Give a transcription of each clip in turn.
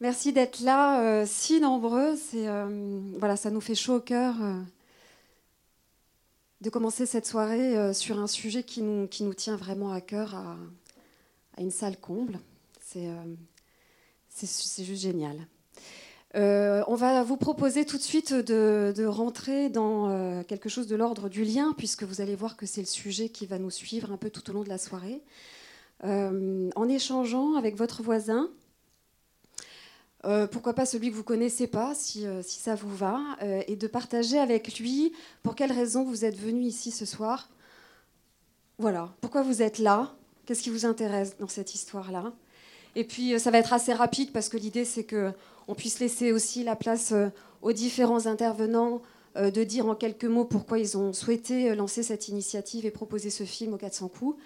Merci d'être là, euh, si nombreux. Euh, voilà, ça nous fait chaud au cœur euh, de commencer cette soirée sur un sujet qui nous, qui nous tient vraiment à cœur à, une salle comble. C'est juste génial. on va vous proposer tout de suite de, de rentrer dans quelque chose de l'ordre du lien, puisque vous allez voir que c'est le sujet qui va nous suivre un peu tout au long de la soirée. en échangeant avec votre voisin, euh, pourquoi pas celui que vous connaissez pas, si, euh, ça vous va, euh, et de partager avec lui pour quelles raisons vous êtes venu ici ce soir. Voilà, pourquoi vous êtes là, qu'est-ce qui vous intéresse dans cette histoire-là? Et puis ça va être assez rapide parce que l'idée c'est que on puisse laisser aussi la place aux différents intervenants de dire en quelques mots pourquoi ils ont souhaité lancer cette initiative et proposer ce film aux 400 coups.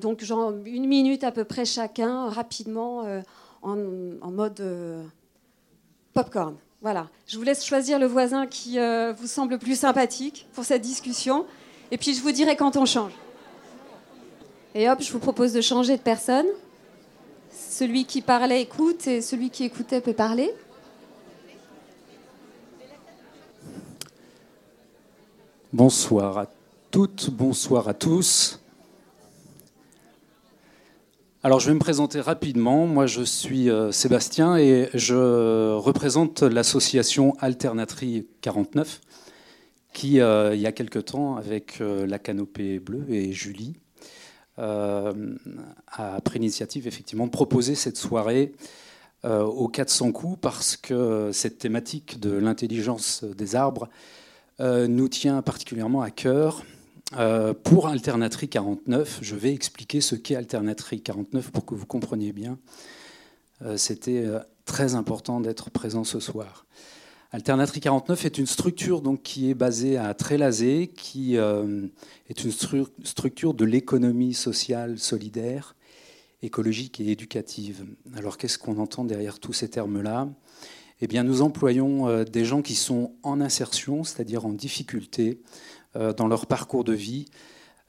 donc genre une minute à peu près chacun, rapidement en, mode euh, popcorn. Voilà. Je vous laisse choisir le voisin qui euh, vous semble plus sympathique pour cette discussion. Et puis je vous dirai quand on change. Et hop, je vous propose de changer de personne. Celui qui parlait écoute et celui qui écoutait peut parler. Bonsoir à toutes, bonsoir à tous. Alors je vais me présenter rapidement. Moi je suis euh, Sébastien et je représente l'association Alternatrie 49 qui, euh, il y a quelque temps, avec euh, la canopée bleue et Julie, a pris l'initiative effectivement de proposer cette soirée aux 400 coups parce que cette thématique de l'intelligence des arbres nous tient particulièrement à cœur euh, pour Alternatrie 49, je vais expliquer ce qu'est Alternatrie 49 pour que vous compreniez bien. Euh, c'était euh, très important d'être présent ce soir. Alternatrie 49 est une structure donc, qui est basée à Trélazé, qui est une structure de l'économie sociale solidaire, écologique et éducative. Alors qu'est-ce qu'on entend derrière tous ces termes-là? Eh bien, nous employons des gens qui sont en insertion, c'est-à-dire en difficulté, dans leur parcours de vie.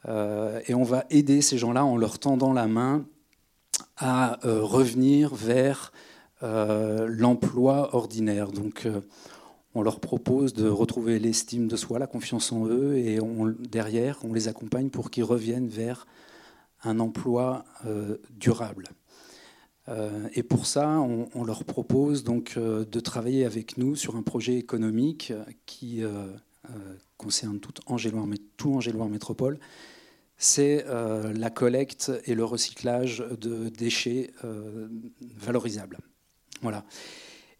Euh, et on va aider ces gens-là en leur tendant la main à euh, revenir vers l'emploi ordinaire. Donc, on leur propose de retrouver l'estime de soi, la confiance en eux, et derrière, on les accompagne pour qu'ils reviennent vers un emploi durable. et pour ça, on, leur propose donc de travailler avec nous sur un projet économique qui concerne tout Angéloire, Métropole, c'est euh, la collecte et le recyclage de déchets euh, valorisables. Voilà.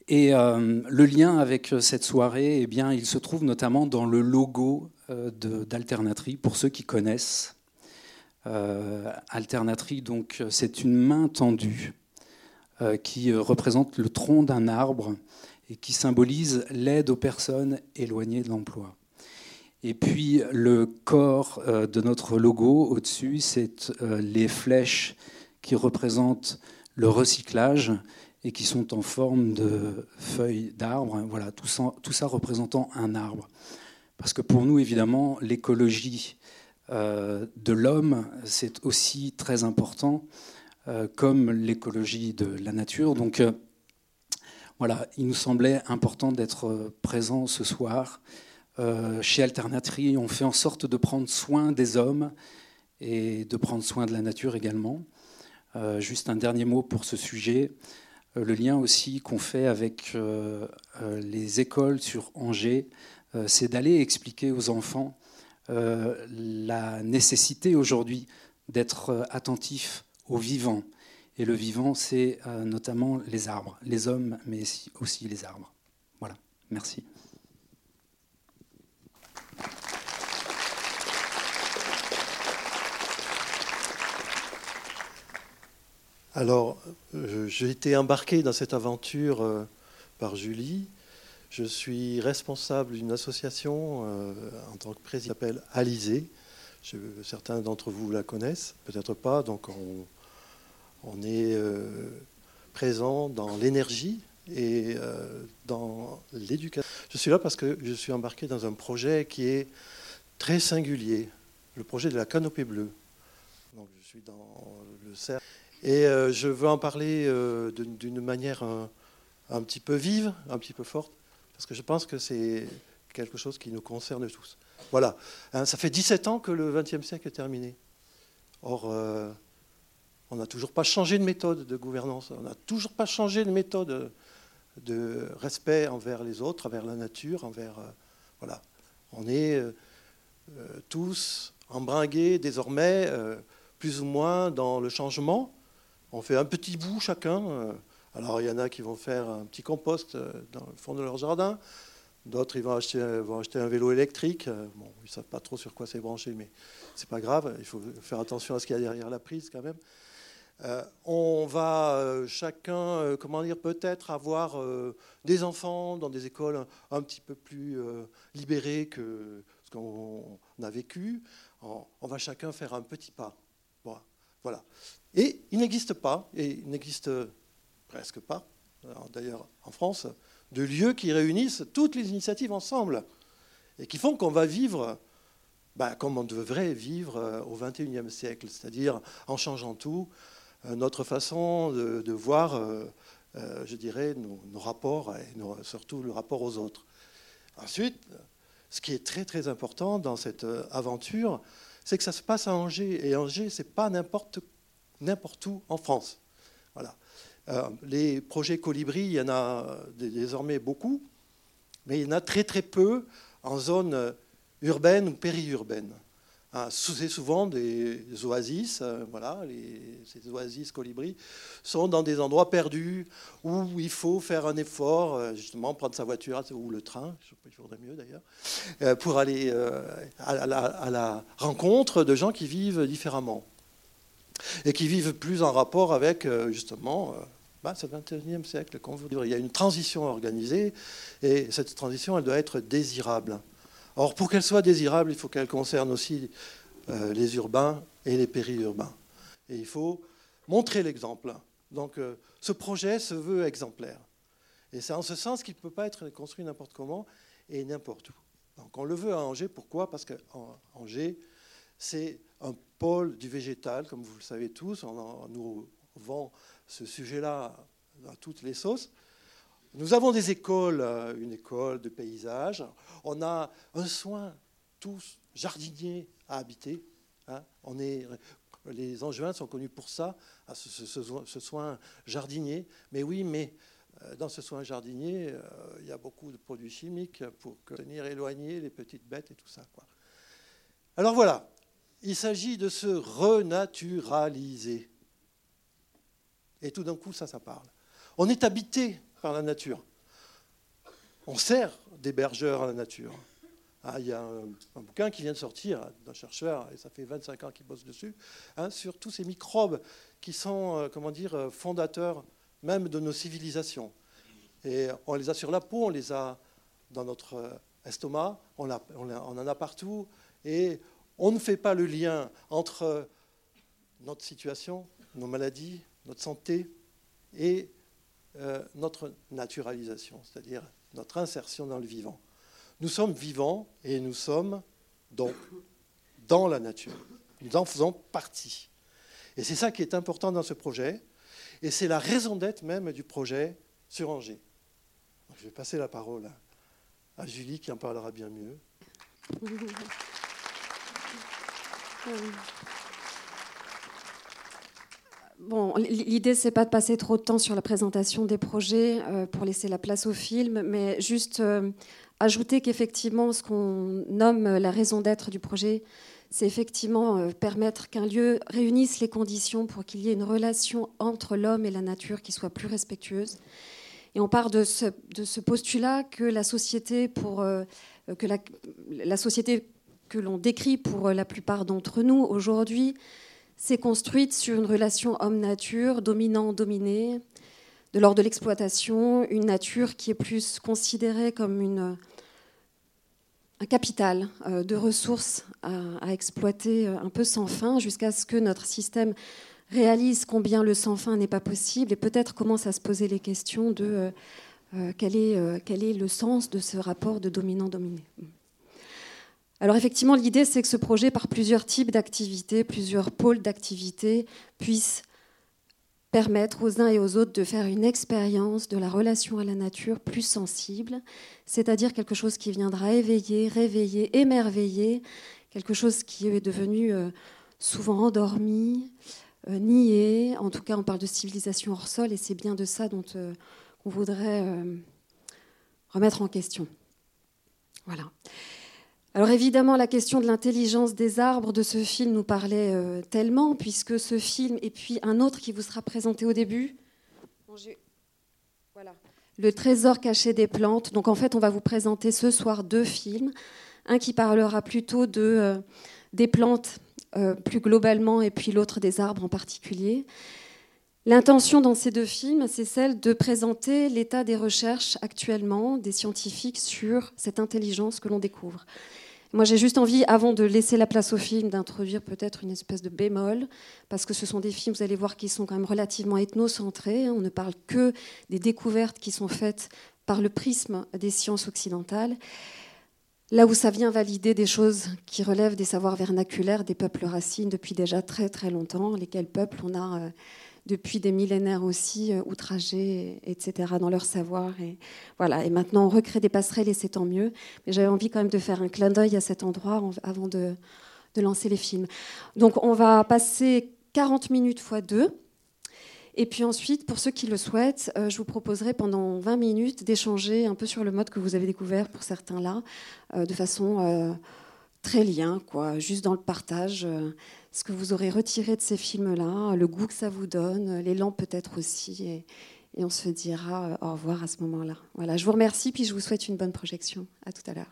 Et euh, le lien avec cette soirée, eh bien, il se trouve notamment dans le logo d'Alternatrie, pour ceux qui connaissent. Alternatrie, donc, c'est une main tendue qui représente le tronc d'un arbre et qui symbolise l'aide aux personnes éloignées de l'emploi. Et puis le corps euh, de notre logo au-dessus, c'est euh, les flèches qui représentent le recyclage et qui sont en forme de feuilles d'arbre. Voilà, tout ça, tout ça, représentant un arbre. Parce que pour nous, évidemment, l'écologie euh, de l'homme, c'est aussi très important, comme l'écologie de la nature. Donc il nous semblait important d'être présent ce soir euh, chez Alternatrie, on fait en sorte de prendre soin des hommes et de prendre soin de la nature également. Euh, juste un dernier mot pour ce sujet. Euh, le lien aussi qu'on fait avec les écoles sur Angers, c'est d'aller expliquer aux enfants la nécessité aujourd'hui d'être attentif au vivant. Et le vivant, c'est notamment les arbres, les hommes, mais aussi les arbres. Voilà, merci. Alors, euh, j'ai été embarqué dans cette aventure euh, par Julie. Je suis responsable d'une association euh, en tant que président qui s'appelle Alizé. certains d'entre vous la connaissent, peut-être pas. Donc, on, est présent dans l'énergie et dans l'éducation. Je suis là parce que je suis embarqué dans un projet qui est très singulier, le projet de la canopée bleue. Donc, je suis dans le cercle et euh, je veux en parler euh, d'une manière un petit peu vive, un petit peu forte, parce que je pense que c'est quelque chose qui nous concerne tous. Voilà, hein, ça fait 17 ans que le XXe siècle est terminé. Or, euh, on n'a toujours pas changé de méthode de gouvernance, on n'a toujours pas changé de méthode de respect envers les autres, envers la nature, envers... Euh, voilà, on est euh, tous embringués désormais, plus ou moins, dans le changement. On fait un petit bout chacun. Alors il y en a qui vont faire un petit compost dans le fond de leur jardin, D'autres, ils vont acheter, un vélo électrique. Euh, bon, ils ne savent pas trop sur quoi c'est branché, mais ce n'est pas grave. Il faut faire attention à ce qu'il y a derrière la prise quand même. Euh, on va euh, chacun, comment dire, peut-être avoir des enfants dans des écoles un, petit peu plus libérées que ce qu'on a vécu. On, va chacun faire un petit pas. Voilà. Et il n'existe pas, et il n'existe presque pas, d'ailleurs en France, de lieux qui réunissent toutes les initiatives ensemble et qui font qu'on va vivre bah, comme on devrait vivre euh, au XXIe siècle, c'est-à-dire en changeant tout, euh, notre façon de, voir, euh, je dirais, nos, rapports et surtout le rapport aux autres. Ensuite, ce qui est très très important dans cette aventure, c'est que ça se passe à Angers. Et Angers, c'est pas n'importe où en France. Euh, les projets Colibri, il y en a désormais beaucoup, mais il y en a très très peu en zone urbaine ou périurbaine. Hein, c'est souvent des oasis, euh, voilà, ces oasis colibri sont dans des endroits perdus où il faut faire un effort, euh, justement prendre sa voiture ou le train, il faudrait mieux d'ailleurs, pour aller à la rencontre de gens qui vivent différemment et qui vivent plus en rapport avec euh, justement euh, bah, ce 21e siècle. Il y a une transition organisée et cette transition, elle doit être désirable. Or, pour qu'elle soit désirable, il faut qu'elle concerne aussi euh, les urbains et les périurbains. Et il faut montrer l'exemple. Donc, ce projet se veut exemplaire. Et c'est en ce sens qu'il ne peut pas être construit n'importe comment et n'importe où. Donc, on le veut à Angers. Pourquoi? Parce qu'Angers, c'est un pôle du végétal, comme vous le savez tous. On, nous vend ce sujet-là à toutes les sauces. Nous avons des écoles, euh, une école de paysage. On a un soin tous jardiniers à habiter. Hein. On est, les Angevins sont connus pour ça, ce, soin jardinier. Mais oui, mais euh, dans ce soin jardinier, euh, il y a beaucoup de produits chimiques pour tenir éloigner les petites bêtes et tout ça. Alors voilà, il s'agit de se renaturaliser. Et tout d'un coup, ça, ça parle. On est habité par la nature. On sert d'hébergeur à la nature. Ah, il y a un, bouquin qui vient de sortir d'un chercheur, et ça fait 25 ans qu'il bosse dessus, hein, sur tous ces microbes qui sont, euh, comment dire, euh, fondateurs même de nos civilisations. Et on les a sur la peau, on les a dans notre euh, estomac, on, on en a partout, et on ne fait pas le lien entre notre situation, nos maladies, notre santé et euh, notre naturalisation, c'est-à-dire notre insertion dans le vivant. Nous sommes vivants et nous sommes donc dans la nature. Nous en faisons partie. Et c'est ça qui est important dans ce projet. Et c'est la raison d'être même du projet sur Angers. je vais passer la parole à Julie qui en parlera bien mieux. Bon, l'idée, c'est pas de passer trop de temps sur la présentation des projets euh, pour laisser la place au film, mais juste euh, ajouter qu'effectivement, ce qu'on nomme la raison d'être du projet, c'est effectivement euh, permettre qu'un lieu réunisse les conditions pour qu'il y ait une relation entre l'homme et la nature qui soit plus respectueuse. Et on part de ce, postulat que la société que l'on décrit pour la plupart d'entre nous aujourd'hui s'est construite sur une relation homme-nature, dominant-dominé, de l'ordre de l'exploitation, une nature qui est plus considérée comme un capital euh, de ressources à, exploiter euh, un peu sans fin, jusqu'à ce que notre système réalise combien le sans fin n'est pas possible et peut-être commence à se poser les questions de euh, quel est le sens de ce rapport de dominant-dominé. Alors effectivement, l'idée, c'est que ce projet, par plusieurs types d'activités, plusieurs pôles d'activités, puisse permettre aux uns et aux autres de faire une expérience de la relation à la nature plus sensible, c'est-à-dire quelque chose qui viendra éveiller, réveiller, émerveiller, quelque chose qui est devenu euh, souvent endormi, euh, nié. En tout cas, on parle de civilisation hors sol et c'est bien de ça dont euh, on voudrait remettre en question. Voilà. Alors évidemment, la question de l'intelligence des arbres de ce film nous parlait euh, tellement, puisque ce film, et puis un autre qui vous sera présenté au début. Le trésor caché des plantes. Donc en fait, on va vous présenter ce soir deux films. Un qui parlera plutôt euh, des plantes euh, plus globalement, et puis l'autre des arbres en particulier. L'intention dans ces deux films, c'est celle de présenter l'état des recherches actuellement des scientifiques sur cette intelligence que l'on découvre. Moi, j'ai juste envie, avant de laisser la place au film, d'introduire peut-être une espèce de bémol, parce que ce sont des films, vous allez voir, qui sont quand même relativement ethnocentrés. On ne parle que des découvertes qui sont faites par le prisme des sciences occidentales. Là où ça vient valider des choses qui relèvent des savoirs vernaculaires des peuples racines depuis déjà très très longtemps, lesquels peuples on a euh, depuis des millénaires aussi, euh, outragés, etc., dans leur savoir. Et, voilà. et maintenant, on recrée des passerelles et c'est tant mieux. Mais j'avais envie quand même de faire un clin d'œil à cet endroit avant de, lancer les films. Donc, on va passer 40 minutes fois 2. Et puis ensuite, pour ceux qui le souhaitent, euh, je vous proposerai pendant 20 minutes d'échanger un peu sur le mode que vous avez découvert pour certains là, euh, de façon très lien, quoi, juste dans le partage ce que vous aurez retiré de ces films-là, le goût que ça vous donne, l'élan peut-être aussi. Et, et, on se dira euh, au revoir à ce moment-là. Voilà, je vous remercie, puis je vous souhaite une bonne projection. À tout à l'heure.